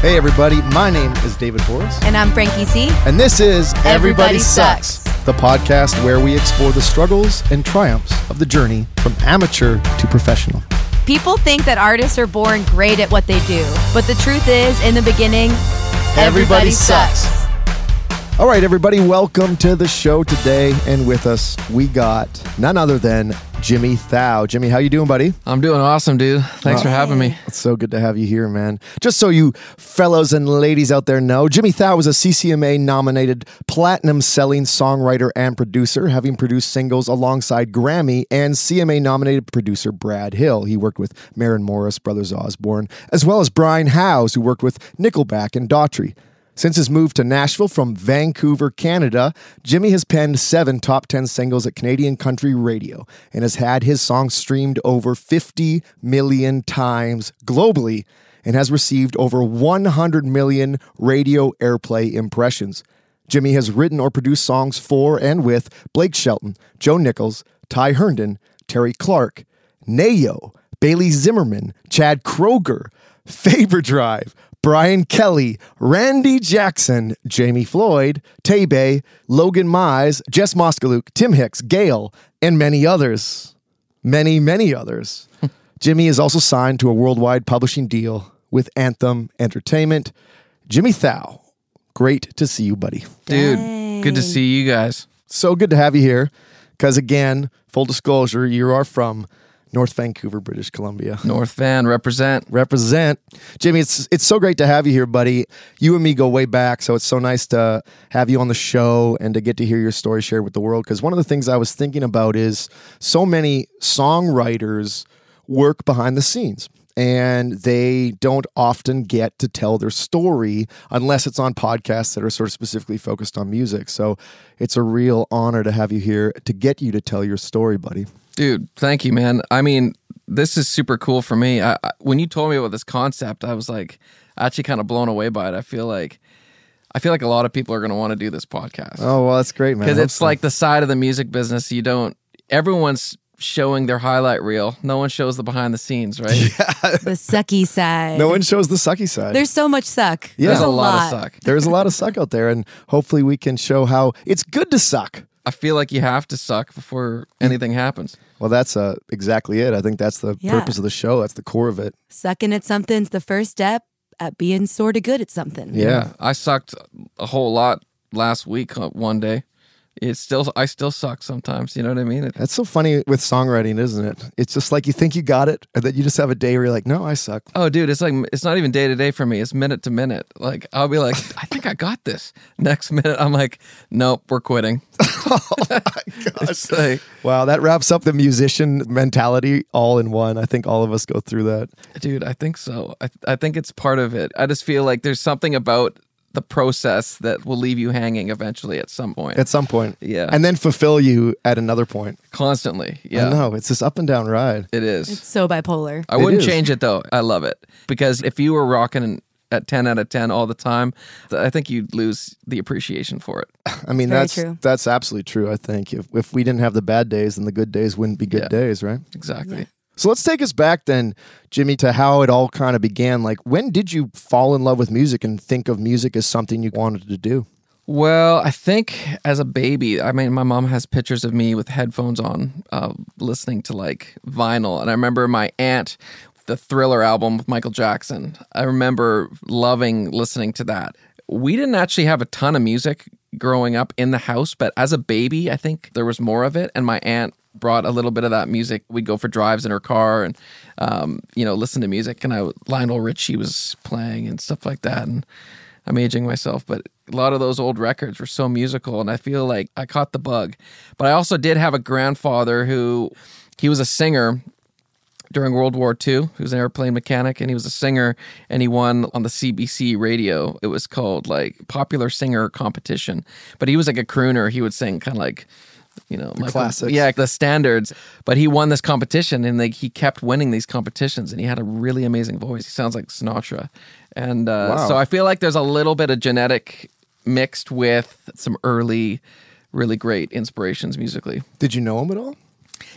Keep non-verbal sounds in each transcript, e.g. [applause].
Hey, everybody, my name is David Borys, And I'm Franky C. and this is Everybody Sucks. the podcast where we explore the struggles and triumphs of the journey from amateur to professional. People think that artists are born great at what they do, but the truth is, in the beginning, Everybody sucks. All right, everybody, welcome to the show today. And with us, we got none other than Jimmy Thow. Jimmy, how you doing, buddy? I'm doing awesome, dude. Thanks for having me. Oh, it's so good to have you here, man. Just so you fellows and ladies out there know, Jimmy Thow is a CCMA nominated platinum selling songwriter and producer, having produced singles alongside Grammy and CMA nominated producer Brad Hill. He worked with Maren Morris, Brothers Osborne, as well as Brian Howes, who worked with Nickelback and Daughtry. Since his move to Nashville from Vancouver, Canada, Jimmy has penned seven top 10 singles at Canadian country radio and has had his songs streamed over 50 million times globally and has received over 100 million radio airplay impressions. Jimmy has written or produced songs for and with Blake Shelton, Joe Nichols, Ty Herndon, Terri Clark, Nayo, Bailey Zimmerman, Chad Kroeger, Faber Drive, Brian Kelley, Randy Jackson, Jamie Floyd, Tay Logan Mize, Jess Moskaluk, Tim Hicks, Gayle, and many others. Many, many others. [laughs] Jimmy is also signed to a worldwide publishing deal with Anthem Entertainment. Jimmy Thow, great to see you, buddy. Dude, good to see you guys. So good to have you here. Because again, full disclosure, you are from North Vancouver, British Columbia. North Van, represent. represent. Jimmy, it's it's so great to have you here, buddy. You and me go way back, so it's so nice to have you on the show and to get to hear your story shared with the world. Because one of the things I was thinking about is so many songwriters work behind the scenes. And they don't often get to tell their story unless it's on podcasts that are sort of specifically focused on music. So it's a real honor to have you here to get you to tell your story, buddy. Dude, thank you, man. I mean, this is super cool for me. I, I, when you told me about this concept, I was like actually kind of blown away by it. I feel like I feel like a lot of people are going to want to do this podcast Oh, well, that's great, man. Because it's so. like the side of the music business you don't everyone's showing their highlight reel. No one shows the behind the scenes, right? [laughs] Yeah. the sucky side. no one shows the sucky side. There's so much suck. Yeah. There's There's a, a lot lot. of suck. There's a lot of suck out there, and hopefully we can show how it's good to suck. I feel like you have to suck before anything happens. Well, that's uh, exactly it. I think that's the Yeah. purpose of the show. That's the core of it. Sucking at something's the first step at being sort of good at something. Yeah. I sucked a whole lot last week uh, one day. It's still I still suck sometimes, you know what I mean? It- That's so funny with songwriting, isn't it? It's just like you think you got it, and then you just have a day where you're like, no, I suck. oh dude, it's like it's not even day to day for me. It's minute to minute. Like I'll be like, I think I got this. Next minute I'm like, nope, we're quitting. [laughs] [laughs] Oh it's like, Wow, that wraps up the musician mentality all in one. I think all of us go through that. dude, I think so. I I think it's part of it. I just feel like there's something about the process that will leave you hanging eventually at some point. At some point. Yeah. And then fulfill you at another point. Constantly. Yeah. No, It's this up and down ride. It is. It's so bipolar. I wouldn't is. change it though. I love it because if you were rocking at 10 out of 10 all the time, I think you'd lose the appreciation for it. I mean, Very that's true. that's absolutely true. I think if if we didn't have the bad days, then the good days wouldn't be good Yeah. days, right? Exactly. So let's take us back then, Jimmy, to how it all kind of began. Like, when did you fall in love with music and think of music as something you wanted to do? Well, I think as a baby, I mean, my mom has pictures of me with headphones on, uh, listening to like vinyl. And I remember my aunt the Thriller album with Michael Jackson. I remember loving listening to that. We didn't actually have a ton of music growing up in the house, but as a baby, I think there was more of it. And my aunt brought a little bit of that music. We'd go for drives in her car and, um, you know, listen to music. And I, Lionel Richie was playing and stuff like that. And I'm aging myself, but a lot of those old records were so musical. And I feel like I caught the bug. But I also did have a grandfather who, he was a singer during World War II. He was an airplane mechanic and he was a singer and he won on the CBC radio. It was called like Popular Singer Competition. But he was like a crooner. He would sing kind of like you know, Michael- classics. Yeah, the standards. But he won this competition and like he kept winning these competitions and he had a really amazing voice. He sounds like Sinatra. And uh, Wow. so I feel like there's a little bit of genetic mixed with some early really great inspirations musically. Did you know him at all?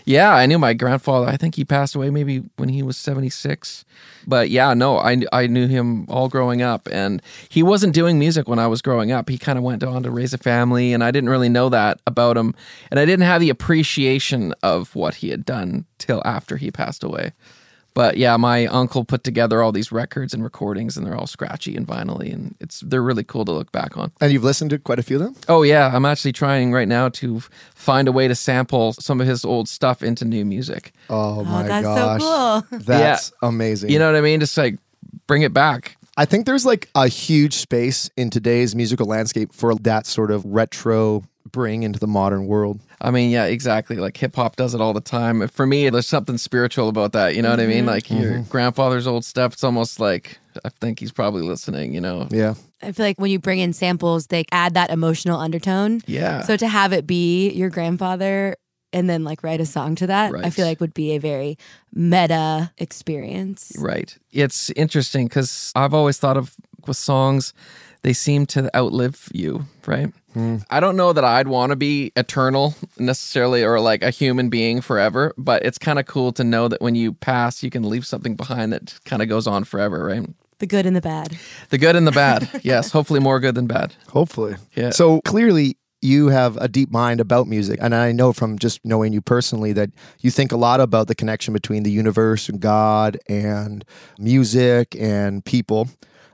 Yeah, I knew my grandfather. I think he passed away maybe when he was 76. But yeah, no, I, I knew him all growing up. And he wasn't doing music when I was growing up. He kind of went on to raise a family, and I didn't really know that about him. And I didn't have the appreciation of what he had done till after he passed away. But yeah, my uncle put together all these records and recordings, and they're all scratchy and vinyl and it's they're really cool to look back on. And you've listened to quite a few of them? Oh yeah, I'm actually trying right now to find a way to sample some of his old stuff into new music. Oh, oh my that's so gosh. cool. [laughs] That's amazing. You know what I mean? Just like bring it back. I think there's like a huge space in today's musical landscape for that sort of retro bring into the modern world. I mean, yeah, exactly. Like hip hop does it all the time. For me, there's something spiritual about that. You know what I mean? Mm-hmm. Like your mm-hmm. grandfather's old stuff. It's almost like I think he's probably listening. You know? Yeah. I feel like when you bring in samples, they add that emotional undertone. Yeah. So to have it be your grandfather and then like write a song to that, I feel like would be a very meta experience. Right. It's interesting because I've always thought of with songs, they seem to outlive you, right? I don't know that I'd want to be eternal necessarily or like a human being forever, but it's kind of cool to know that when you pass, you can leave something behind that kind of goes on forever, right? The good and the bad. The good and the bad. [laughs] yes. Hopefully more good than bad. Hopefully. Yeah. So clearly, you have a deep mind about music. And I know from just knowing you personally that you think a lot about the connection between the universe and God and music and people.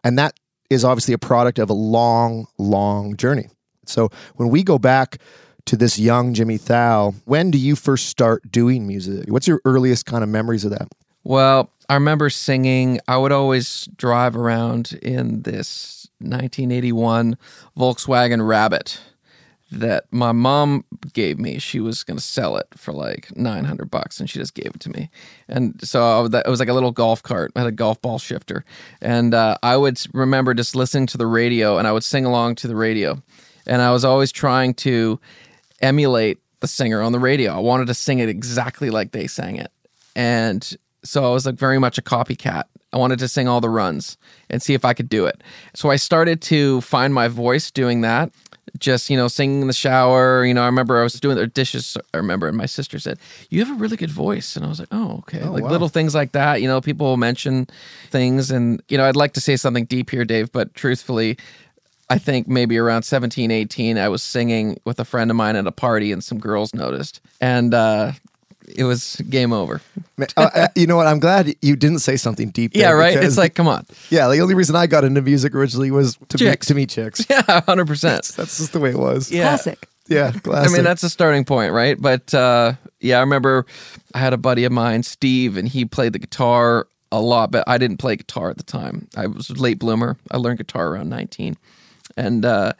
And that is obviously a product of a long, long journey. So when we go back to this young Jimmy Thow, when do you first start doing music? What's your earliest kind of memories of that? Well, I remember singing. I would always drive around in this 1981 Volkswagen Rabbit that my mom gave me. She was going to sell it for like 900 bucks and she just gave it to me. And so it was like a little golf cart. I had a golf ball shifter. And uh, I would remember just listening to the radio and I would sing along to the radio. And I was always trying to emulate the singer on the radio. I wanted to sing it exactly like they sang it. And so I was like very much a copycat. I wanted to sing all the runs and see if I could do it. So I started to find my voice doing that. Just, you know, singing in the shower. You know, I remember I was doing the dishes. I remember, and my sister said, You have a really good voice. And I was like, Oh, okay. like wow. little things like that. You know, people will mention things. And, you know, I'd like to say something deep here, Dave, but truthfully, I think maybe around 17, 18, I was singing with a friend of mine at a party and some girls noticed. And uh, it was game over. Man, uh, uh, you know what? I'm glad you didn't say something deep. Yeah, right? because It's like, come on. Yeah, the only reason I got into music originally was to meet, Chicks. to meet chicks. [laughs] Yeah, 100%. That's just the way it was. Yeah. Classic. Yeah, classic. I mean, that's a starting point, right? But uh, yeah, I remember I had a buddy of mine, Steve, and he played the guitar a lot, but I didn't play guitar at the time. I was a late bloomer. I learned guitar around 19. And uh,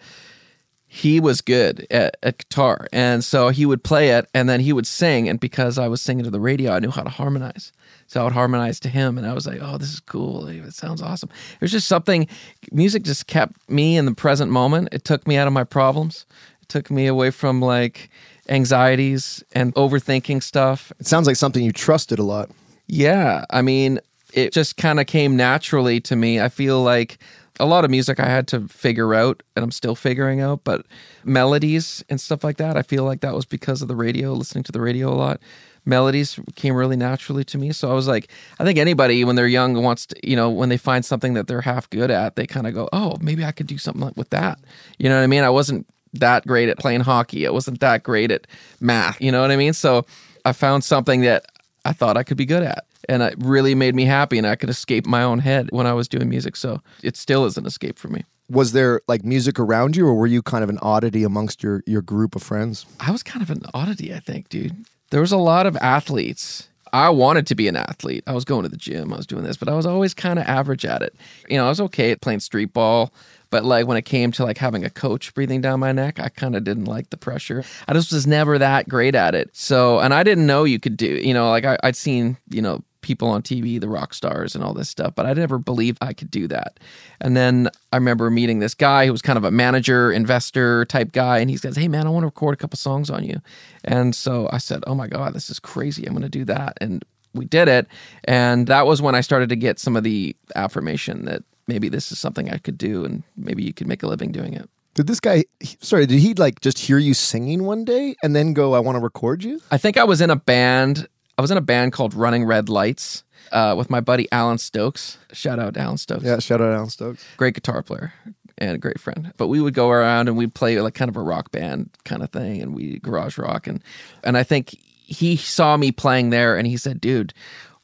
he was good at, at guitar. And so he would play it and then he would sing. And because I was singing to the radio, I knew how to harmonize. So I would harmonize to him. And I was like, oh, this is cool. It sounds awesome. It was just something, music just kept me in the present moment. It took me out of my problems. It took me away from like anxieties and overthinking stuff. it sounds like something you trusted a lot. Yeah, I mean, it just kind of came naturally to me. I feel like a lot of music I had to figure out and I'm still figuring out, but melodies and stuff like that, I feel like that was because of the radio, listening to the radio a lot. Melodies came really naturally to me. So I was like, I think anybody when they're young wants to, you know, when they find something that they're half good at, they kind of go, oh, maybe I could do something with that. You know what I mean? I wasn't that great at playing hockey. I wasn't that great at math. You know what I mean? So I found something that I thought I could be good at. And it really made me happy, and I could escape my own head when I was doing music. So it still is an escape for me. Was there like music around you, or were you kind of an oddity amongst your your group of friends? I was kind of an oddity, I think, dude. There was a lot of athletes. I wanted to be an athlete. I was going to the gym, I was doing this, but I was always kind of average at it. You know, I was okay at playing street ball, but like when it came to like having a coach breathing down my neck, I kind of didn't like the pressure. I just was never that great at it. So, and I didn't know you could do, you know, like I, I'd seen, you know, people on TV, the rock stars and all this stuff, but I never believed I could do that. And then I remember meeting this guy who was kind of a manager, investor type guy, and he says, Hey man, I want to record a couple songs on you. And so I said, Oh my God, this is crazy. I'm going to do that. And we did it. And that was when I started to get some of the affirmation that maybe this is something I could do and maybe you could make a living doing it. Did this guy? Sorry, did he like just hear you singing one day and then go, "I want to record you"? I think I was in a band. I was in a band called Running Red Lights uh, with my buddy Alan Stokes. Shout out to Alan Stokes. Yeah, shout out Alan Stokes. Great guitar player and a great friend. But we would go around and we'd play like kind of a rock band kind of thing and we garage rock and and I think he saw me playing there and he said, "Dude,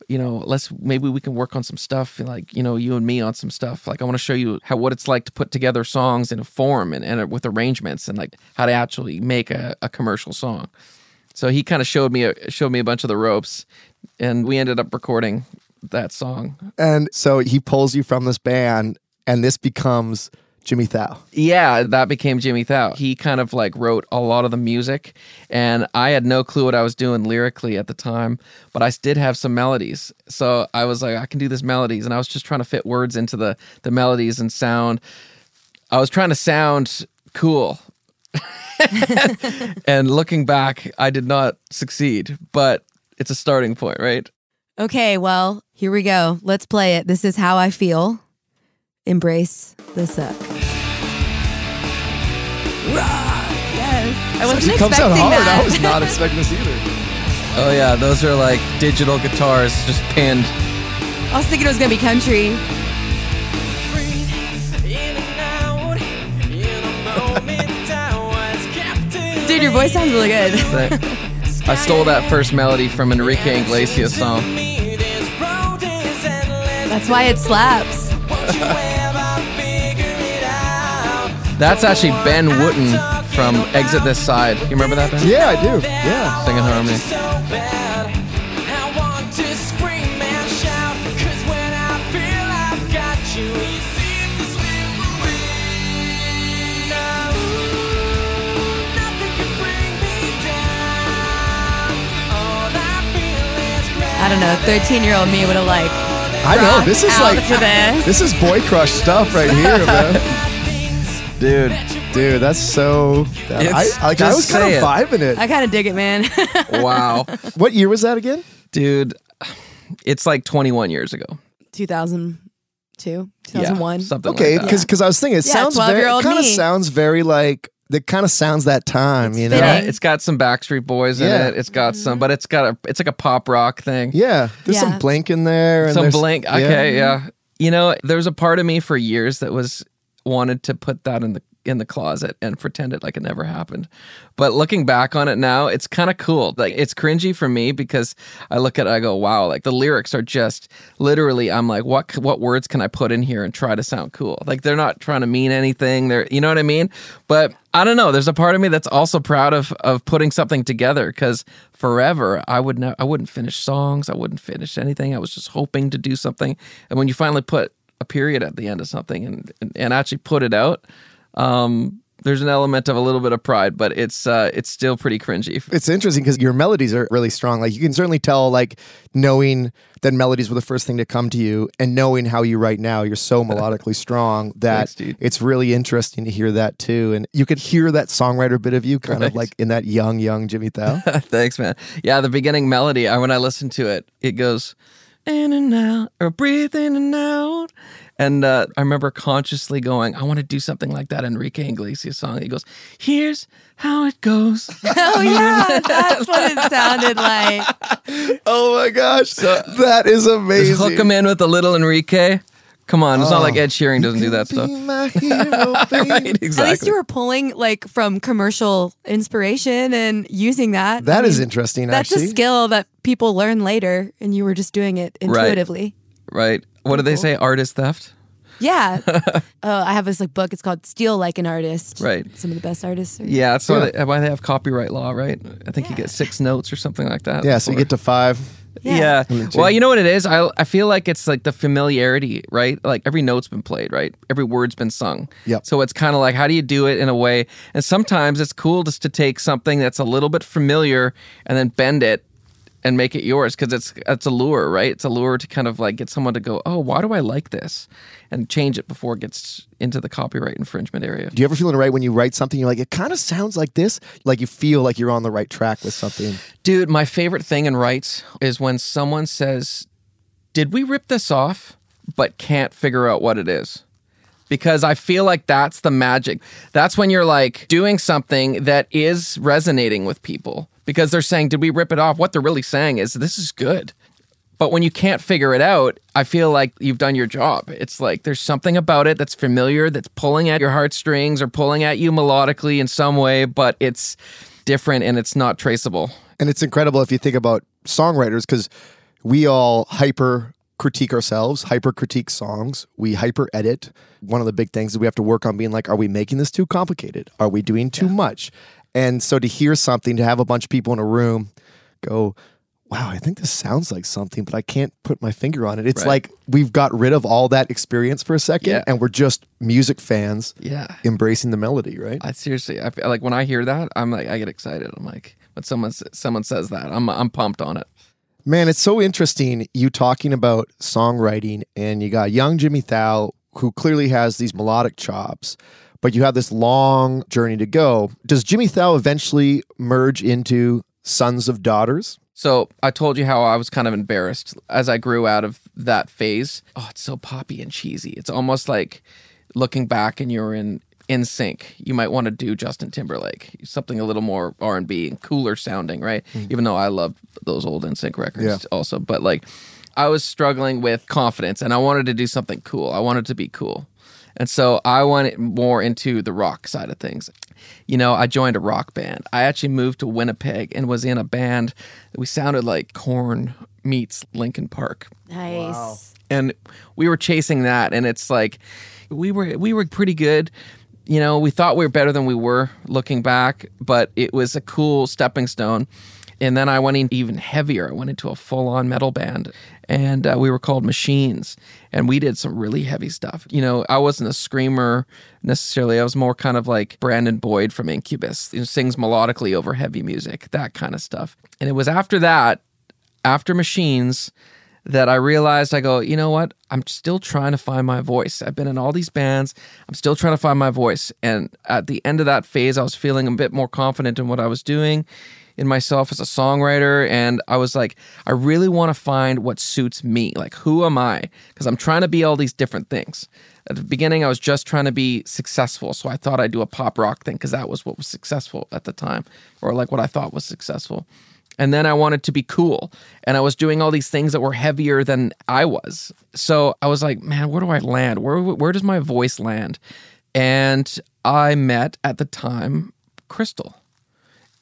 you know, let's maybe we can work on some stuff like, you know, you and me on some stuff. Like I want to show you how what it's like to put together songs in a form and, and with arrangements and like how to actually make a, a commercial song. So he kind of showed me a, showed me a bunch of the ropes, and we ended up recording that song. And so he pulls you from this band, and this becomes Jimmy Thow. Yeah, that became Jimmy Thow. He kind of like wrote a lot of the music, and I had no clue what I was doing lyrically at the time, but I did have some melodies. So I was like, I can do this melodies, and I was just trying to fit words into the the melodies and sound. I was trying to sound cool. [laughs] and looking back, I did not succeed, but it's a starting point, right? Okay, well, here we go. Let's play it. This is how I feel. Embrace the suck. Yes. I wasn't expecting out hard. that. I was not [laughs] expecting this either. Oh yeah, those are like digital guitars just pinned. I was thinking it was gonna be country. Dude, your voice sounds really good. [laughs] I stole that first melody from Enrique Iglesias song. That's why it slaps. That's actually Ben Wooten from Exit This Side. You remember that band? Yeah, I do. Yeah. Singing harmony. I don't know. Thirteen-year-old me would have like. I know. This is like to this. this is boy crush stuff right here, man. Dude, Dude, that's so. That, I, like, I just was kind say of it. vibing it. I kind of dig it, man. [laughs] wow. What year was that again? Dude, it's like 21 years ago. 2002, Yeah, 2001. something Okay, like that. because I was thinking it Yeah, sounds very kind of sounds very like it kind of sounds that time, It's you know? Fitting. it's got some Backstreet Boys in it. It's got some, but it's got a, it's like a pop rock thing. Yeah, there's Yeah. some blink in there. And some Blink. blank. Okay, yeah. You know, there's a part of me for years that was wanted to put that in the in the closet and pretend it like it never happened. But looking back on it now, it's kind of cool. Like it's cringy for me because I look at it, I go, wow, like the lyrics are just literally I'm like, what what words can I put in here and try to sound cool? Like they're not trying to mean anything. They're you know what I mean? But I don't know. There's a part of me that's also proud of of putting something together because forever I would ne- I wouldn't finish songs. I wouldn't finish anything. I was just hoping to do something. And when you finally put a period at the end of something and and, and actually put it out, um, there's an element of a little bit of pride, but it's uh, it's still pretty cringy. It's interesting because your melodies are really strong. Like you can certainly tell, like knowing that melodies were the first thing to come to you, and knowing how you write now, you're so [laughs] melodically strong that Thanks, it's really interesting to hear that too. And you could hear that songwriter bit of you, kind of like in that young, young Jimmy Thow. [laughs] Thanks, man. Yeah, the beginning melody. I, when I listen to it, it goes in and out, or breathe in and out. And uh, I remember consciously going, I want to do something like that Enrique Iglesias song. He goes, Here's how it goes. [laughs] oh yeah, that's what it sounded like. [laughs] oh my gosh, that is Just amazing. hook him in with a little Enrique. Come on, it's not like Ed Sheeran doesn't do that stuff. my hero, [laughs] right, exactly. At least you were pulling like from commercial inspiration and using that. That I is mean, interesting. That's actually, a skill that people learn later, and you were just doing it intuitively. right. What do they say? Artist theft? Yeah. oh, [laughs] I have this like book. It's called "Steal Like an Artist." Right. Some of the best artists. Are, Yeah, that's why, they, why they have copyright law, right? I think you get six notes or something like that. yeah. So you get to five. Yeah. Yeah. Well, you know what it is? I I feel like it's like the familiarity, right? Like every note's been played, right? Every word's been sung. Yeah. So it's kind of like how do you do it in a way? And sometimes it's cool just to take something that's a little bit familiar and then bend it and make it yours because it's it's a lure, right? It's a lure to kind of like get someone to go, "Oh, why do I like this?" and change it before it gets into the copyright infringement area. Do you ever feel in a right when you write something? You're like, it kind of sounds like this. Like you feel like you're on the right track with something. Dude, my favorite thing in rights is when someone says, Did we rip this off, but can't figure out what it is? Because I feel like that's the magic. That's when you're like doing something that is resonating with people because they're saying, Did we rip it off? What they're really saying is, This is good. But when you can't figure it out, I feel like you've done your job. It's like there's something about it that's familiar, that's pulling at your heartstrings or pulling at you melodically in some way, but it's different and it's not traceable. And it's incredible if you think about songwriters because we all hyper critique ourselves, hyper critique songs, we hyper edit. One of the big things is we have to work on being like, are we making this too complicated? Are we doing too much? And so to hear something, to have a bunch of people in a room go, wow, I think this sounds like something, but I can't put my finger on it. It's Right. like we've got rid of all that experience for a second Yeah. and we're just music fans Yeah. embracing the melody, right? I seriously, I feel like when I hear that, I'm like, I get excited. I'm like, when someone someone says that, I'm I'm pumped on it. Man, it's so interesting you talking about songwriting, and you got young Jimmy Thow, who clearly has these melodic chops, but you have this long journey to go. Does Jimmy Thow eventually merge into Sons of Daughters? So I told you how I was kind of embarrassed as I grew out of that phase. Oh, it's so poppy and cheesy. It's almost like looking back and you're in NSYNC. You might want to do Justin Timberlake, something a little more R and B and cooler sounding, right? Mm-hmm. Even though I love those old NSYNC records Yeah. also, but like I was struggling with confidence and I wanted to do something cool. I wanted to be cool. And so I went more into the rock side of things. You know, I joined a rock band. I actually moved to Winnipeg and was in a band. That we sounded like Korn meets Linkin Park Nice. and we were chasing that and it's like we were we were pretty good you know we thought we were better than we were looking back but it was a cool stepping stone and then i went in even heavier i went into a full-on metal band and uh, we were called machines and we did some really heavy stuff you know i wasn't a screamer necessarily i was more kind of like brandon boyd from incubus sings melodically over heavy music that kind of stuff and it was after that after machines that I realized I go, you know what? I'm still trying to find my voice. I've been in all these bands. I'm still trying to find my voice. And at the end of that phase, I was feeling a bit more confident in what I was doing in myself as a songwriter. And I was like, I really want to find what suits me. Like, who am I? Because I'm trying to be all these different things. At the beginning, I was just trying to be successful. So I thought I'd do a pop rock thing because that was what was successful at the time, or like what I thought was successful. And then I wanted to be cool. And I was doing all these things that were heavier than I was. So I was like, man, where do I land? Where, where does my voice land? And I met at the time Crystal.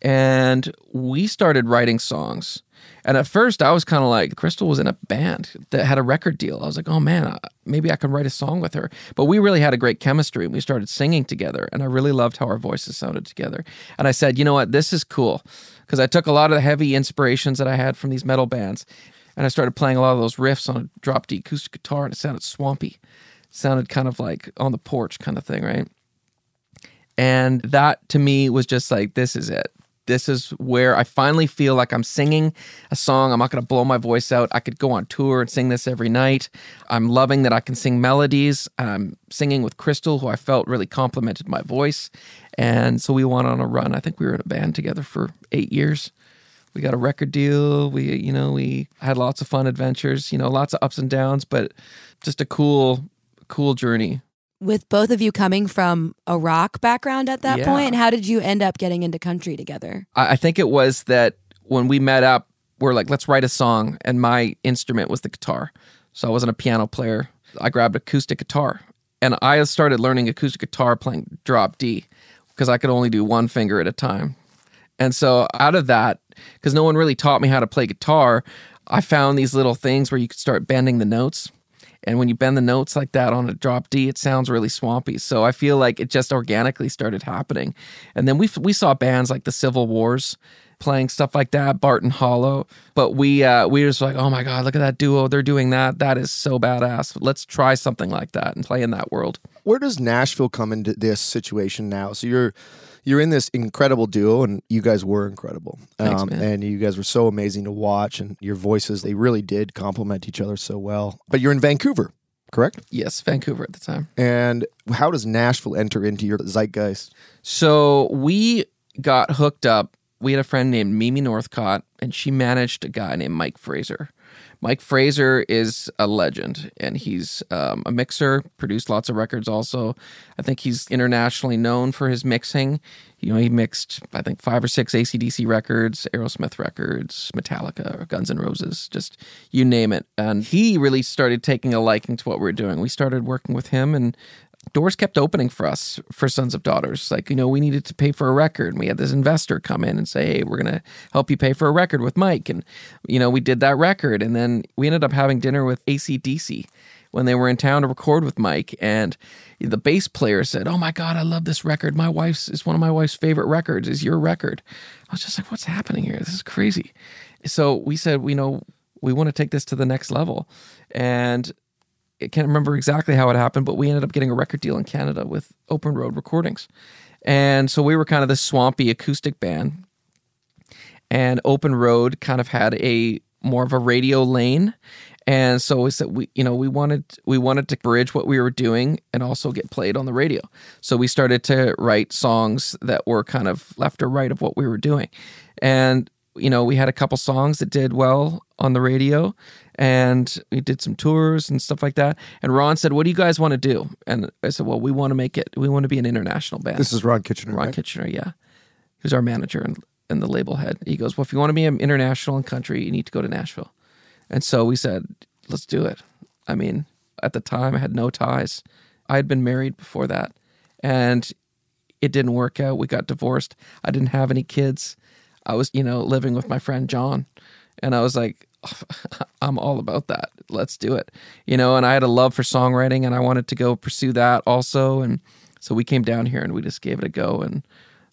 And we started writing songs. And at first, I was kind of like, Crystal was in a band that had a record deal. I was like, oh man, maybe I can write a song with her. But we really had a great chemistry and we started singing together. And I really loved how our voices sounded together. And I said, you know what, this is cool. Because I took a lot of the heavy inspirations that I had from these metal bands and I started playing a lot of those riffs on a drop D acoustic guitar and it sounded swampy. It sounded kind of like on the porch kind of thing, right? And that to me was just like, this is it. This is where I finally feel like I'm singing a song. I'm not going to blow my voice out. I could go on tour and sing this every night. I'm loving that I can sing melodies. I'm singing with Crystal, who I felt really complimented my voice. And so we went on a run. I think we were in a band together for eight years. We got a record deal. We, you know, we had lots of fun adventures, you know, lots of ups and downs, but just a cool, cool journey. With both of you coming from a rock background at that Yeah. point, how did you end up getting into country together? I, I think it was that when we met up, we're like, let's write a song, and my instrument was the guitar, so I wasn't a piano player. I grabbed acoustic guitar and I started learning acoustic guitar playing drop D because I could only do one finger at a time. And so out of that, because no one really taught me how to play guitar, I found these little things where you could start bending the notes. And when you bend the notes like that on a drop D, it sounds really swampy. So I feel like it just organically started happening. And then we we saw bands like the Civil Wars playing stuff like that, Barton Hollow. But we uh, we were just like, oh my god, look at that duo! They're doing that. That is so badass. Let's try something like that and play in that world. Where does Nashville come into this situation now? So you're you're in this incredible duo, and you guys were incredible. Thanks, um, and you guys were so amazing to watch, and your voices they really did complement each other so well. But you're in Vancouver, correct? Yes, Vancouver at the time. And how does Nashville enter into your zeitgeist? So we got hooked up. We had a friend named Mimi Northcott, and she managed a guy named Mike Fraser. Mike Fraser is a legend, and he's um, a mixer, produced lots of records also. I think he's internationally known for his mixing. You know, he mixed, I think, five or six ACDC records, Aerosmith records, Metallica, Guns N' Roses, just you name it. And he really started taking a liking to what we are doing. We started working with him, and doors kept opening for us for Sons of Daughters. Like, you know, we needed to pay for a record. And we had this investor come in and say, hey, we're going to help you pay for a record with Mike. And, you know, we did that record. And then we ended up having dinner with ACDC when they were in town to record with Mike. And the bass player said, oh my God, I love this record. My wife's, is one of my wife's favorite records is your record. I was just like, what's happening here? This is crazy. So we said, we know, we want to take this to the next level. And I can't remember exactly how it happened, but we ended up getting a record deal in Canada with Open Road Recordings. And so we were kind of this swampy acoustic band. And Open Road kind of had a more of a radio lane. And so we said we you know we wanted we wanted to bridge what we were doing and also get played on the radio. So we started to write songs that were kind of left or right of what we were doing. And you know, we had a couple songs that did well on the radio and we did some tours and stuff like that. And Ron said, What do you guys want to do? And I said, Well, we want to make it, we want to be an international band. This is Ron Kitchener. Ron right? Kitchener, yeah. Who's our manager and, and the label head. He goes, Well, if you want to be an international and country, you need to go to Nashville. And so we said, Let's do it. I mean, at the time, I had no ties. I had been married before that. And it didn't work out. We got divorced. I didn't have any kids. I was, you know, living with my friend John. And I was like, [laughs] I'm all about that. Let's do it. You know, and I had a love for songwriting and I wanted to go pursue that also. And so we came down here and we just gave it a go. And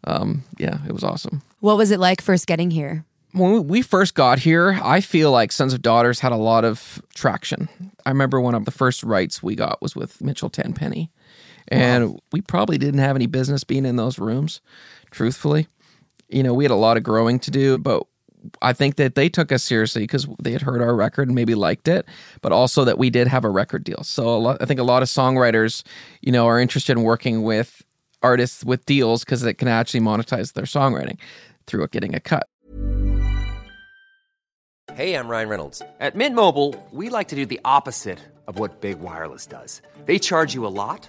um, yeah, it was awesome. What was it like first getting here? When we first got here, I feel like Sons of Daughters had a lot of traction. I remember one of the first rights we got was with Mitchell Tenpenny. And we probably didn't have any business being in those rooms, truthfully. You know, we had a lot of growing to do, but I think that they took us seriously because they had heard our record and maybe liked it, but also that we did have a record deal. So lot, I think a lot of songwriters, you know, are interested in working with artists with deals because it can actually monetize their songwriting through getting a cut. Hey, I'm Ryan Reynolds. At Mint Mobile, we like to do the opposite of what Big Wireless does. They charge you a lot,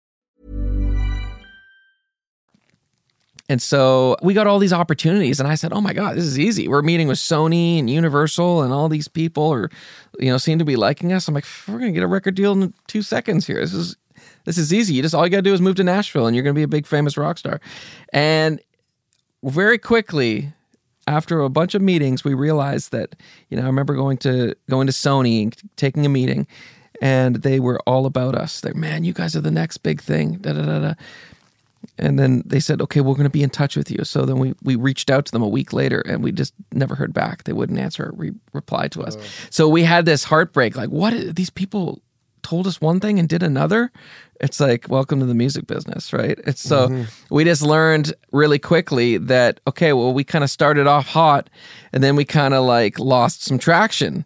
And so we got all these opportunities, and I said, "Oh my God, this is easy." We're meeting with Sony and Universal, and all these people are, you know, seem to be liking us. I'm like, "We're gonna get a record deal in two seconds here. This is this is easy. You just all you gotta do is move to Nashville, and you're gonna be a big famous rock star." And very quickly, after a bunch of meetings, we realized that you know I remember going to going to Sony and taking a meeting, and they were all about us. They're man, you guys are the next big thing. Da da da da. And then they said, okay, we're going to be in touch with you. So then we, we reached out to them a week later and we just never heard back. They wouldn't answer or re- reply to us. Oh. So we had this heartbreak like, what? These people told us one thing and did another. It's like, welcome to the music business, right? It's so mm-hmm. we just learned really quickly that, okay, well, we kind of started off hot and then we kind of like lost some traction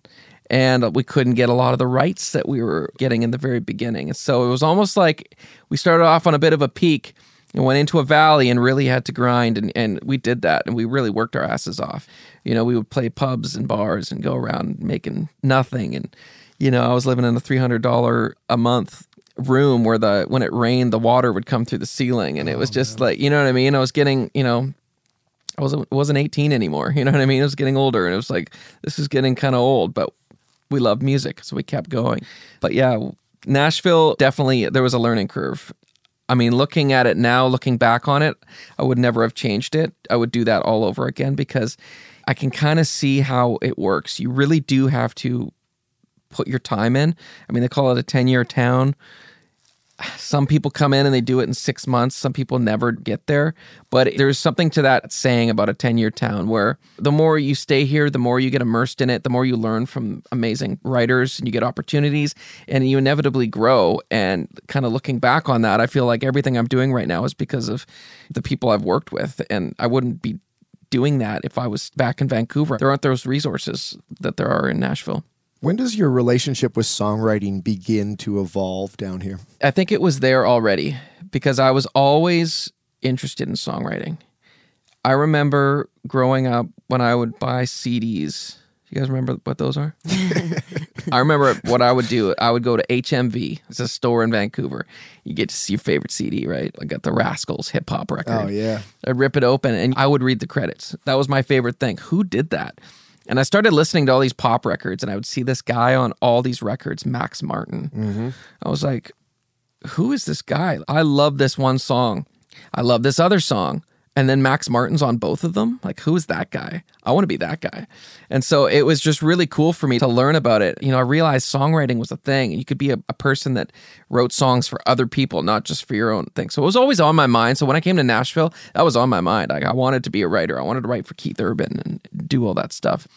and we couldn't get a lot of the rights that we were getting in the very beginning. So it was almost like we started off on a bit of a peak went into a valley and really had to grind and, and we did that and we really worked our asses off. You know we would play pubs and bars and go around making nothing and you know i was living in a $300 a month room where the when it rained the water would come through the ceiling and it was oh, just like you know what i mean? I was getting you know i wasn't wasn't 18 anymore [laughs] you know what i mean? I was getting older and it was like this is getting kind of old but we loved music so we kept going. But yeah nashville definitely there was a learning curve I mean, looking at it now, looking back on it, I would never have changed it. I would do that all over again because I can kind of see how it works. You really do have to put your time in. I mean, they call it a 10 year town. Some people come in and they do it in six months. Some people never get there. But there's something to that saying about a 10 year town where the more you stay here, the more you get immersed in it, the more you learn from amazing writers and you get opportunities and you inevitably grow. And kind of looking back on that, I feel like everything I'm doing right now is because of the people I've worked with. And I wouldn't be doing that if I was back in Vancouver. There aren't those resources that there are in Nashville. When does your relationship with songwriting begin to evolve down here? I think it was there already because I was always interested in songwriting. I remember growing up when I would buy CDs. You guys remember what those are? [laughs] I remember what I would do. I would go to HMV. It's a store in Vancouver. You get to see your favorite CD, right? I got the Rascalz hip hop record. Oh, yeah. I'd rip it open and I would read the credits. That was my favorite thing. Who did that? And I started listening to all these pop records, and I would see this guy on all these records, Max Martin. Mm-hmm. I was like, who is this guy? I love this one song. I love this other song. And then Max Martin's on both of them. Like, who is that guy? I want to be that guy. And so it was just really cool for me to learn about it. You know, I realized songwriting was a thing. You could be a, a person that wrote songs for other people, not just for your own thing. So it was always on my mind. So when I came to Nashville, that was on my mind. Like, I wanted to be a writer. I wanted to write for Keith Urban and do all that stuff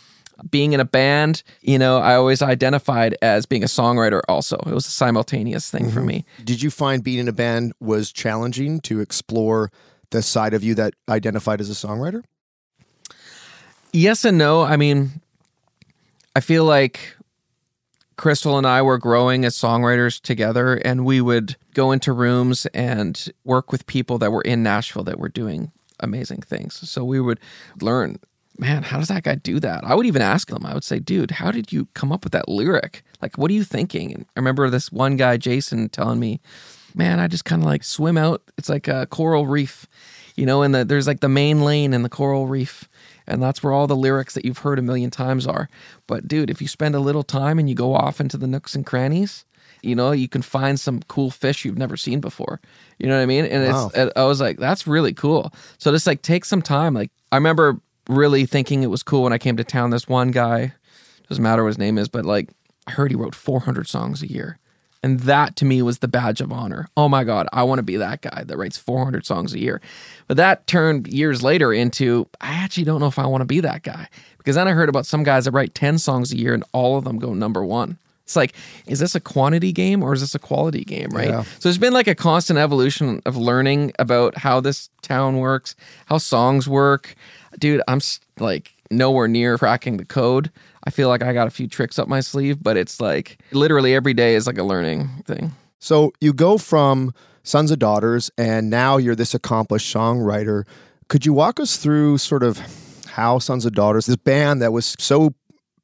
being in a band, you know, I always identified as being a songwriter also. It was a simultaneous thing for mm-hmm. me. Did you find being in a band was challenging to explore the side of you that identified as a songwriter? Yes and no. I mean, I feel like Crystal and I were growing as songwriters together, and we would go into rooms and work with people that were in Nashville that were doing amazing things. So we would learn, man, how does that guy do that? I would even ask them, I would say, dude, how did you come up with that lyric? Like, what are you thinking? And I remember this one guy, Jason, telling me, man, I just kind of like swim out. It's like a coral reef, you know, and the, there's like the main lane and the coral reef. And that's where all the lyrics that you've heard a million times are. But dude, if you spend a little time and you go off into the nooks and crannies, you know, you can find some cool fish you've never seen before. You know what I mean? And Wow. it's, I was like, that's really cool. So just like take some time. Like I remember really thinking it was cool when I came to town. This one guy, doesn't matter what his name is, but like I heard he wrote 400 songs a year. And that to me was the badge of honor. Oh my God, I want to be that guy that writes 400 songs a year. But that turned years later into I actually don't know if I want to be that guy. Because then I heard about some guys that write 10 songs a year and all of them go number one. It's like, is this a quantity game or is this a quality game, right? Yeah. So there's been like a constant evolution of learning about how this town works, how songs work. Dude, I'm like nowhere near cracking the code. I feel like I got a few tricks up my sleeve, but it's like literally every day is like a learning thing. So you go from Sons of Daughters, and now you're this accomplished songwriter. Could you walk us through sort of how Sons of Daughters, this band that was so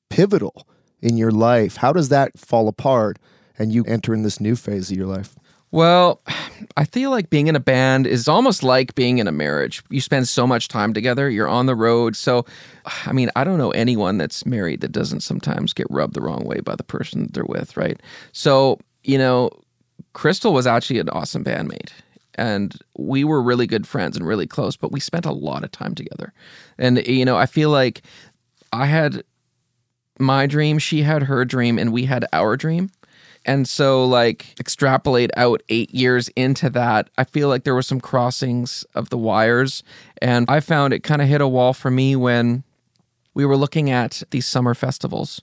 pivotal in your life, how does that fall apart and you enter in this new phase of your life? Well, [sighs] I feel like being in a band is almost like being in a marriage. You spend so much time together, you're on the road. So, [sighs] I mean, I don't know anyone that's married that doesn't sometimes get rubbed the wrong way by the person they're with, right? So, you know, Crystal was actually an awesome bandmate. And we were really good friends and really close, but we spent a lot of time together. And, you know, I feel like I had my dream, she had her dream, and we had our dream. And so, like, extrapolate out eight years into that, I feel like there were some crossings of the wires. And I found it kind of hit a wall for me when we were looking at these summer festivals.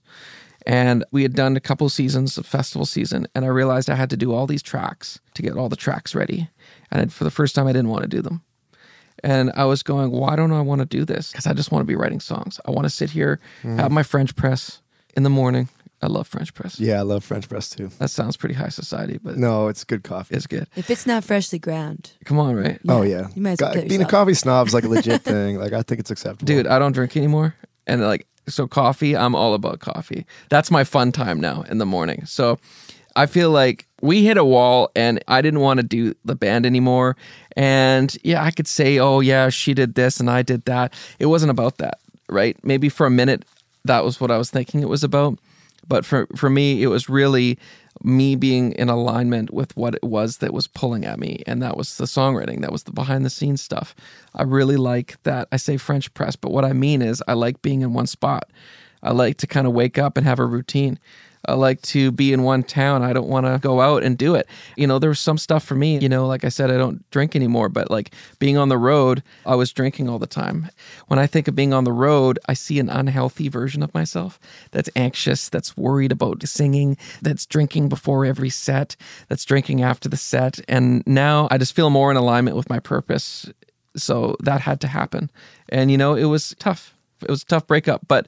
And we had done a couple seasons of festival season. And I realized I had to do all these tracks to get all the tracks ready. And for the first time, I didn't want to do them. And I was going, why don't I want to do this? Because I just want to be writing songs. I want to sit here, mm. have my French press in the morning. I love French press. Yeah, I love French press too. That sounds pretty high society, but No, it's good coffee. it's good. If it's not freshly ground, Come on, right? oh yeah, you might as well Go- get being a coffee snob is like a [laughs] legit thing. Like I think it's acceptable. Dude, I don't drink anymore. And like, so coffee, I'm all about coffee. That's my fun time now in the morning. So I feel like we hit a wall and I didn't want to do the band anymore. And yeah, I could say, oh, yeah, she did this and I did that. It wasn't about that, right? Maybe for a minute, that was what I was thinking it was about. But for, for me, it was really me being in alignment with what it was that was pulling at me. And that was the songwriting, that was the behind the scenes stuff. I really like that. I say French press, but what I mean is I like being in one spot. I like to kind of wake up and have a routine. I like to be in one town. I don't want to go out and do it. You know, there was some stuff for me, you know, like I said, I don't drink anymore, but like being on the road, I was drinking all the time. When I think of being on the road, I see an unhealthy version of myself that's anxious, that's worried about singing, that's drinking before every set, that's drinking after the set. And now I just feel more in alignment with my purpose. So that had to happen. And, you know, it was tough. It was a tough breakup, but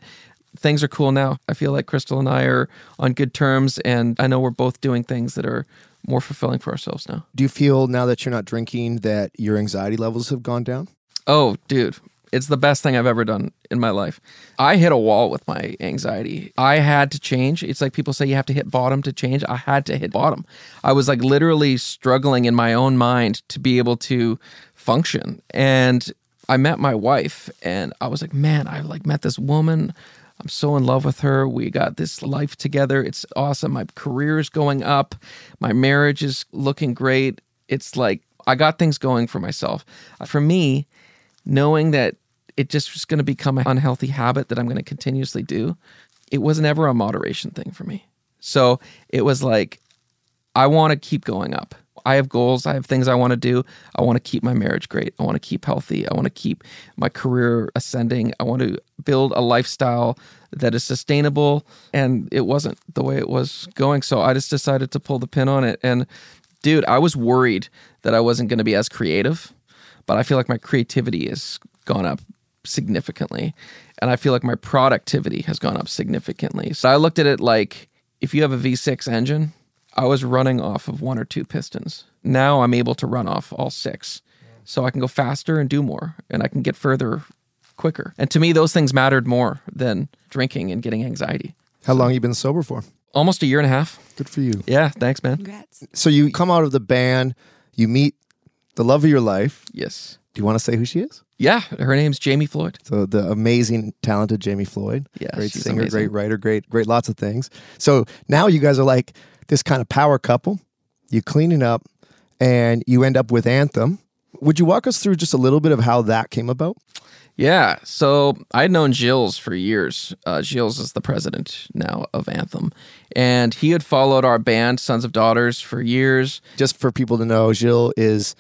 things are cool now. I feel like Crystal and I are on good terms, and I know we're both doing things that are more fulfilling for ourselves now. Do you feel now that you're not drinking that your anxiety levels have gone down? Oh, dude, it's the best thing I've ever done in my life. I hit a wall with my anxiety. I had to change. It's like people say you have to hit bottom to change. I had to hit bottom. I was like literally struggling in my own mind to be able to function. And I met my wife and I was like, man, I like met this woman. I'm so in love with her. We got this life together. It's awesome. My career is going up. My marriage is looking great. It's like I got things going for myself. Uh, for me, knowing that it just was going to become an unhealthy habit that I'm going to continuously do, it was never a moderation thing for me. So it was like, I want to keep going up. I have goals. I have things I want to do. I want to keep my marriage great. I want to keep healthy. I want to keep my career ascending. I want to build a lifestyle that is sustainable. And it wasn't the way it was going. So I just decided to pull the pin on it. And dude, I was worried that I wasn't going to be as creative, but I feel like my creativity has gone up significantly. And I feel like my productivity has gone up significantly. So I looked at it like if you have a V6 engine, I was running off of one or two pistons. Now I'm able to run off all six. So I can go faster and do more and I can get further quicker. And to me, those things mattered more than drinking and getting anxiety. How long you been sober for? Almost a year and a half. Good for you. Yeah, thanks, man. congrats. So you come out of the band, you meet the love of your life. Yes. Do you want to say who she is? Yeah, her name's Jamie Floyd. So the amazing, talented Jamie Floyd. Yeah, great she's singer, amazing. great writer, great, great, lots of things. So now you guys are like this kind of power couple. You cleaning up, and you end up with Anthem. Would you walk us through just a little bit of how that came about? Yeah, so I'd known Gilles for years. Uh, Gilles is the president now of Anthem, and he had followed our band, Sons of Daughters, for years. Just for people to know, Gilles is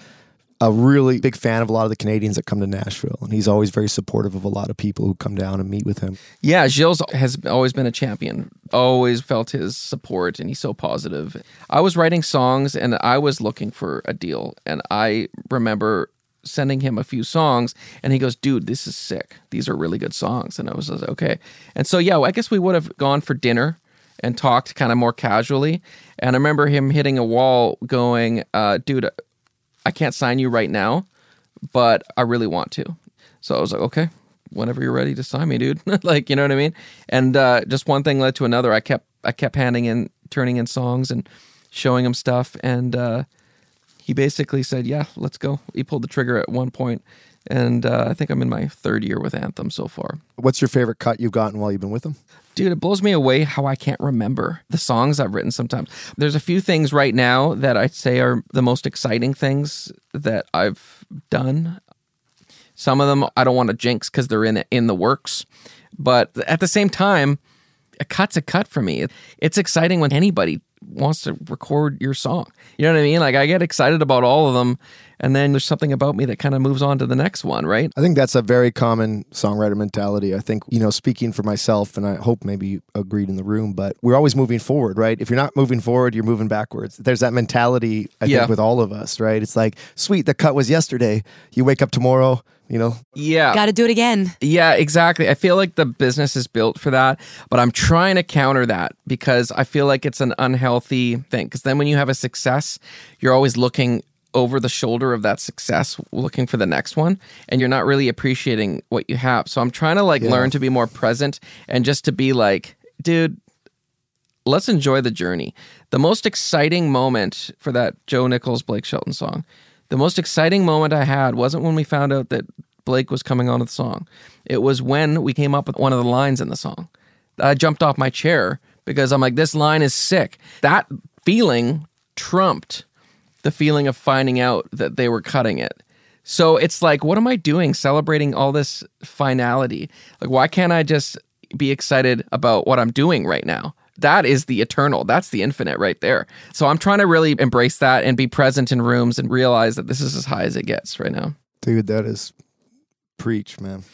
a really big fan of a lot of the Canadians that come to Nashville, and he's always very supportive of a lot of people who come down and meet with him. Yeah, Gilles has always been a champion. Always felt his support, and he's so positive. I was writing songs, and I was looking for a deal, and I remember sending him a few songs, and he goes, "Dude, this is sick. These are really good songs." And I was like, "Okay." And so yeah, I guess we would have gone for dinner and talked kind of more casually. And I remember him hitting a wall, going, uh, "Dude, I can't sign you right now, but I really want to." So I was like, "Okay." Whenever you're ready to sign me, dude. [laughs] like, you know what I mean? And uh, just one thing led to another. I kept I kept handing in turning in songs and showing him stuff and uh he basically said, "Yeah, let's go." He pulled the trigger at one point, and uh, I think I'm in my third year with Anthem so far. What's your favorite cut you've gotten while you've been with them? Dude, it blows me away how I can't remember the songs I've written sometimes. There's a few things right now that I'd say are the most exciting things that I've done. Some of them I don't want to jinx because they're in in the works, but at the same time, a cut's a cut for me. It's exciting when anybody wants to record your song. You know what I mean? Like I get excited about all of them, and then there's something about me that kind of moves on to the next one, right? I think that's a very common songwriter mentality. I think, you know, speaking for myself, and I hope maybe you agreed in the room, but we're always moving forward, right? If you're not moving forward, you're moving backwards. There's that mentality, I Yeah. think, with all of us, right? It's like, sweet, the cut was yesterday. You wake up tomorrow, You know, Yeah. Got to do it again. Yeah, exactly. I feel like the business is built for that, but I'm trying to counter that because I feel like it's an unhealthy thing. Because then when you have a success, you're always looking over the shoulder of that success, looking for the next one, and you're not really appreciating what you have. So I'm trying to like learn to be more present and just to be like, dude, let's enjoy the journey. The most exciting moment for that Joe Nichols Blake Shelton song, the most exciting moment I had wasn't when we found out that Blake was coming on with the song. It was when we came up with one of the lines in the song. I jumped off my chair because I'm like, this line is sick. That feeling trumped the feeling of finding out that they were cutting it. So it's like, what am I doing celebrating all this finality? Like, why can't I just be excited about what I'm doing right now? That is the eternal. That's the infinite right there. So I'm trying to really embrace that and be present in rooms and realize that this is as high as it gets right now. dude, that is preach, man.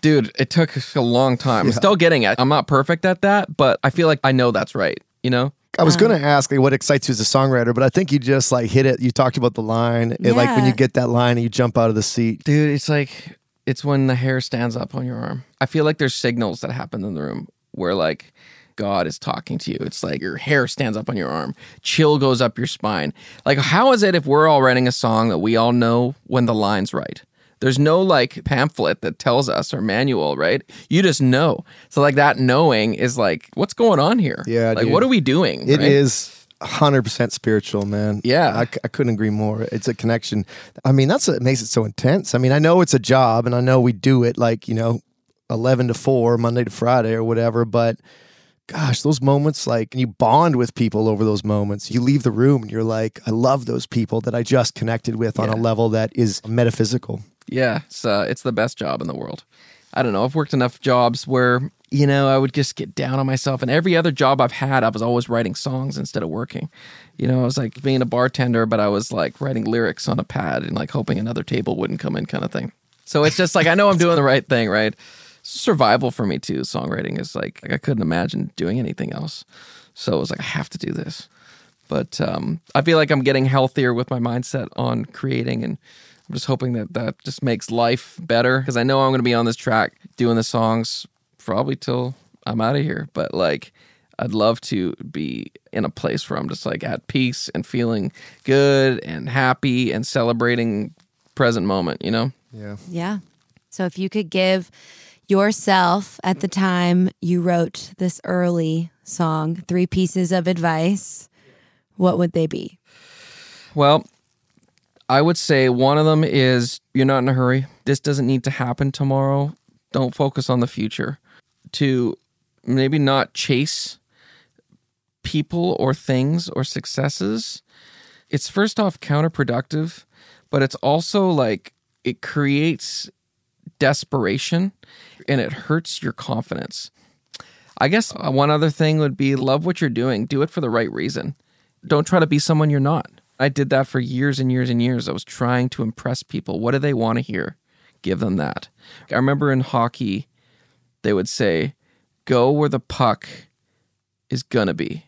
Dude, it took a long time. I'm still getting it. I'm not perfect at that, but I feel like I know that's right, you know? I was going to um, ask like, what excites you as a songwriter, but I think you just like hit it. You talked about the line, and like when you get that line, and you jump out of the seat. Dude, it's like it's when the hair stands up on your arm. I feel like there's signals that happen in the room where like God is talking to you. It's like your hair stands up on your arm, chill goes up your spine. Like, how is it if we're all writing a song that we all know when the line's right? There's no like pamphlet that tells us or manual, right? You just know. So like that knowing is like, what's going on here? Yeah, Like, dude. what are we doing? It right? is hundred percent spiritual, man. Yeah. I, c- I couldn't agree more. It's a connection. I mean, that's what makes it so intense. I mean, I know it's a job, and I know we do it like you know, eleven to four, Monday to Friday, or whatever. But gosh, those moments, like you bond with people over those moments. You leave the room, and you're like, I love those people that I just connected with on a level that is metaphysical. Yeah, it's uh, it's the best job in the world. I don't know. I've worked enough jobs where you know I would just get down on myself, and every other job I've had, I was always writing songs instead of working. You know, I was like being a bartender, but I was like writing lyrics on a pad and like hoping another table wouldn't come in, kind of thing. So it's just like I know I'm doing the right thing, right? Survival for me too. Songwriting is like, like I couldn't imagine doing anything else. So it was like I have to do this but um, I feel like I'm getting healthier with my mindset on creating, and I'm just hoping that that just makes life better because I know I'm going to be on this track doing the songs probably till I'm out of here. But like, I'd love to be in a place where I'm just like at peace and feeling good and happy and celebrating present moment. You know? Yeah. Yeah. So if you could give yourself at the time you wrote this early song three pieces of advice, what would they be? Well, I would say one of them is you're not in a hurry. This doesn't need to happen tomorrow. Don't focus on the future. To maybe not chase people or things or successes. It's first off counterproductive, but it's also like it creates desperation and it hurts your confidence. I guess one other thing would be love what you're doing, do it for the right reason. Don't try to be someone you're not. I did that for years and years and years. I was trying to impress people. What do they want to hear? Give them that. I remember in hockey, they would say, go where the puck is going to be.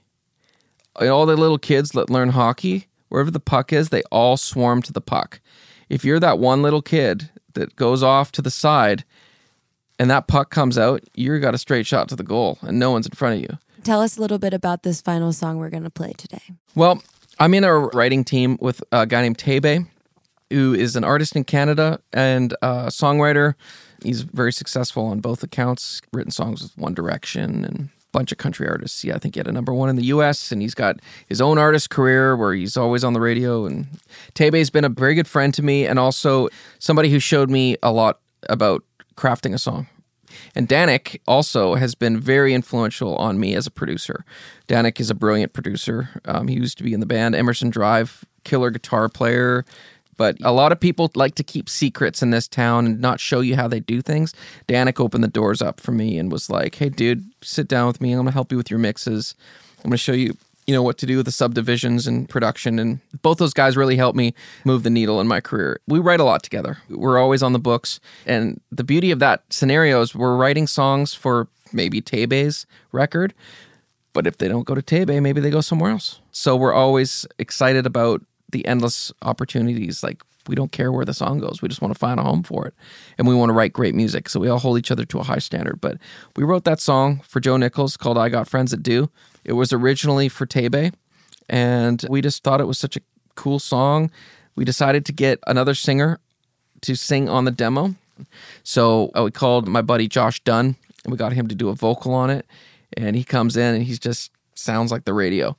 And all the little kids that learn hockey, wherever the puck is, they all swarm to the puck. If you're that one little kid that goes off to the side and that puck comes out, you got a straight shot to the goal and no one's in front of you. Tell us a little bit about this final song we're going to play today. Well, I'm in a writing team with a guy named Tebey, who is an artist in Canada and a songwriter. He's very successful on both accounts, written songs with One Direction and a bunch of country artists. Yeah, I think he had a number one in the US, and he's got his own artist career where he's always on the radio. And Tebey's been a very good friend to me and also somebody who showed me a lot about crafting a song. And Danick also has been very influential on me as a producer. Danick is a brilliant producer. Um, he used to be in the band Emerson Drive, killer guitar player. But a lot of people like to keep secrets in this town and not show you how they do things. Danick opened the doors up for me and was like, "Hey, dude, sit down with me. I'm gonna help you with your mixes. I'm gonna show you, you know, what to do with the subdivisions and production." And both those guys really helped me move the needle in my career. We write a lot together. We're always on the books, and the beauty of that scenario is we're writing songs for maybe Tebey's record, but if they don't go to Tebey, maybe they go somewhere else. So we're always excited about the endless opportunities. Like we don't care where the song goes. We just want to find a home for it, and we want to write great music. So we all hold each other to a high standard. But we wrote that song for Joe Nichols called "I Got Friends That Do." It was originally for Tebey, and we just thought it was such a cool song. We decided to get another singer to sing on the demo. So uh, we called my buddy Josh Dunn, and we got him to do a vocal on it. And he comes in, and he just sounds like the radio.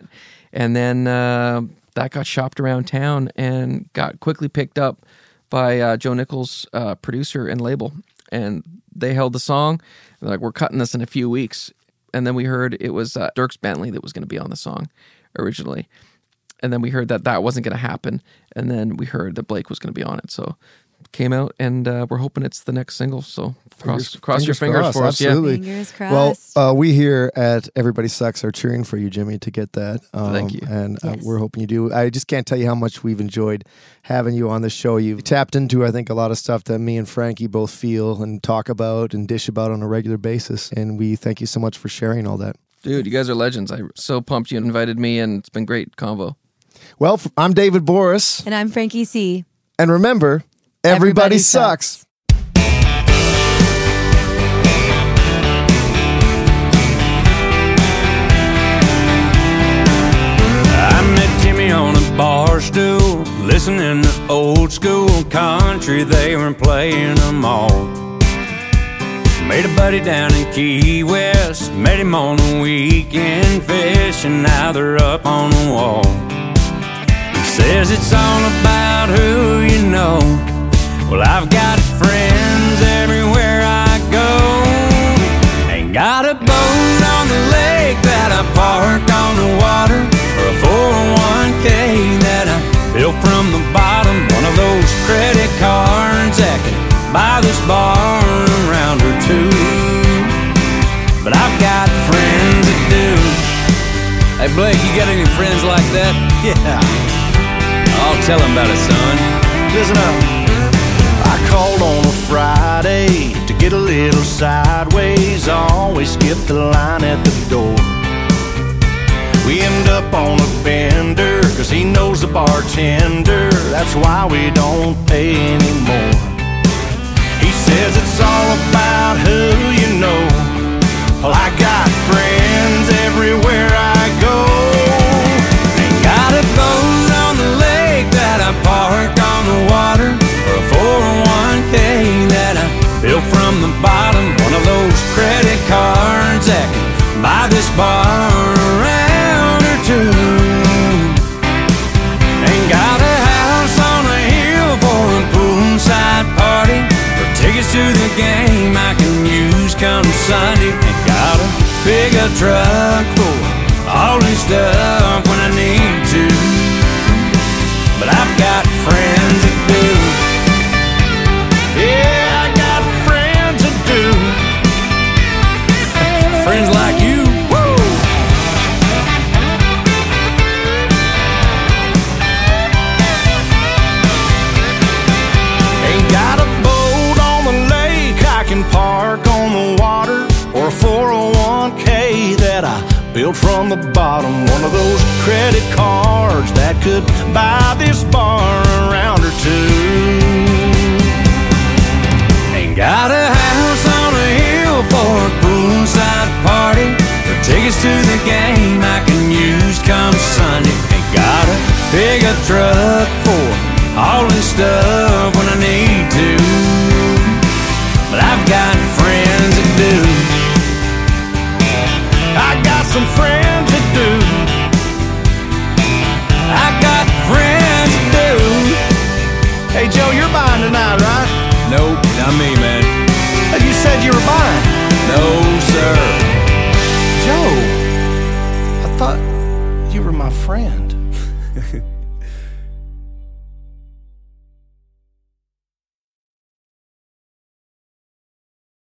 And then uh, that got shopped around town and got quickly picked up by uh, Joe Nichols' uh, producer and label. And they held the song. They're like, we're cutting this in a few weeks. And then we heard it was uh, Dierks Bentley that was going to be on the song originally. And then we heard that that wasn't going to happen. And then we heard that Blake was going to be on it. So came out, and uh, we're hoping it's the next single. So cross Fingers- cross your fingers crossed, for us. Yeah. Absolutely. Fingers Well, uh, we here at Everybody Sucks are cheering for you, Jimmy, to get that. Um, Thank you. And uh, we're hoping you do. I just can't tell you how much we've enjoyed having you on the show. You've tapped into, I think, a lot of stuff that me and Franky both feel and talk about and dish about on a regular basis. And we thank you so much for sharing all that. Dude, you guys are legends. I'm so pumped you invited me, and it's been great convo. Well, I'm David Borys. and I'm Franky C. And remember, everybody, Everybody sucks. I met Jimmy on a bar stool, listening to old school country. They were playing them all. Made a buddy down in Key West, met him on a weekend fishing. Now they're up on the wall. He says it's all about who you know. Well, I've got friends everywhere I go. Ain't got a boat on the lake that I park on the water, or a 401k that I built from the bottom. One of those credit cards that can buy this bar around or two. But I've got friends that do. Hey Blake, you got any friends like that? [laughs] Yeah. I'll tell him about it, son. Listen up. On a Friday to get a little sideways. Always skip the line at the door. We end up on a bender, cause he knows the bartender. That's why we don't pay anymore. He says it's all about who you know. Well, I got friends everywhere I go. Ain't got a boat on the lake that I park on the water, buy this bar around or two. Ain't got a house on a hill for a poolside party, or tickets to the game I can use come Sunday. Ain't got a pickup truck for all this stuff when I need to.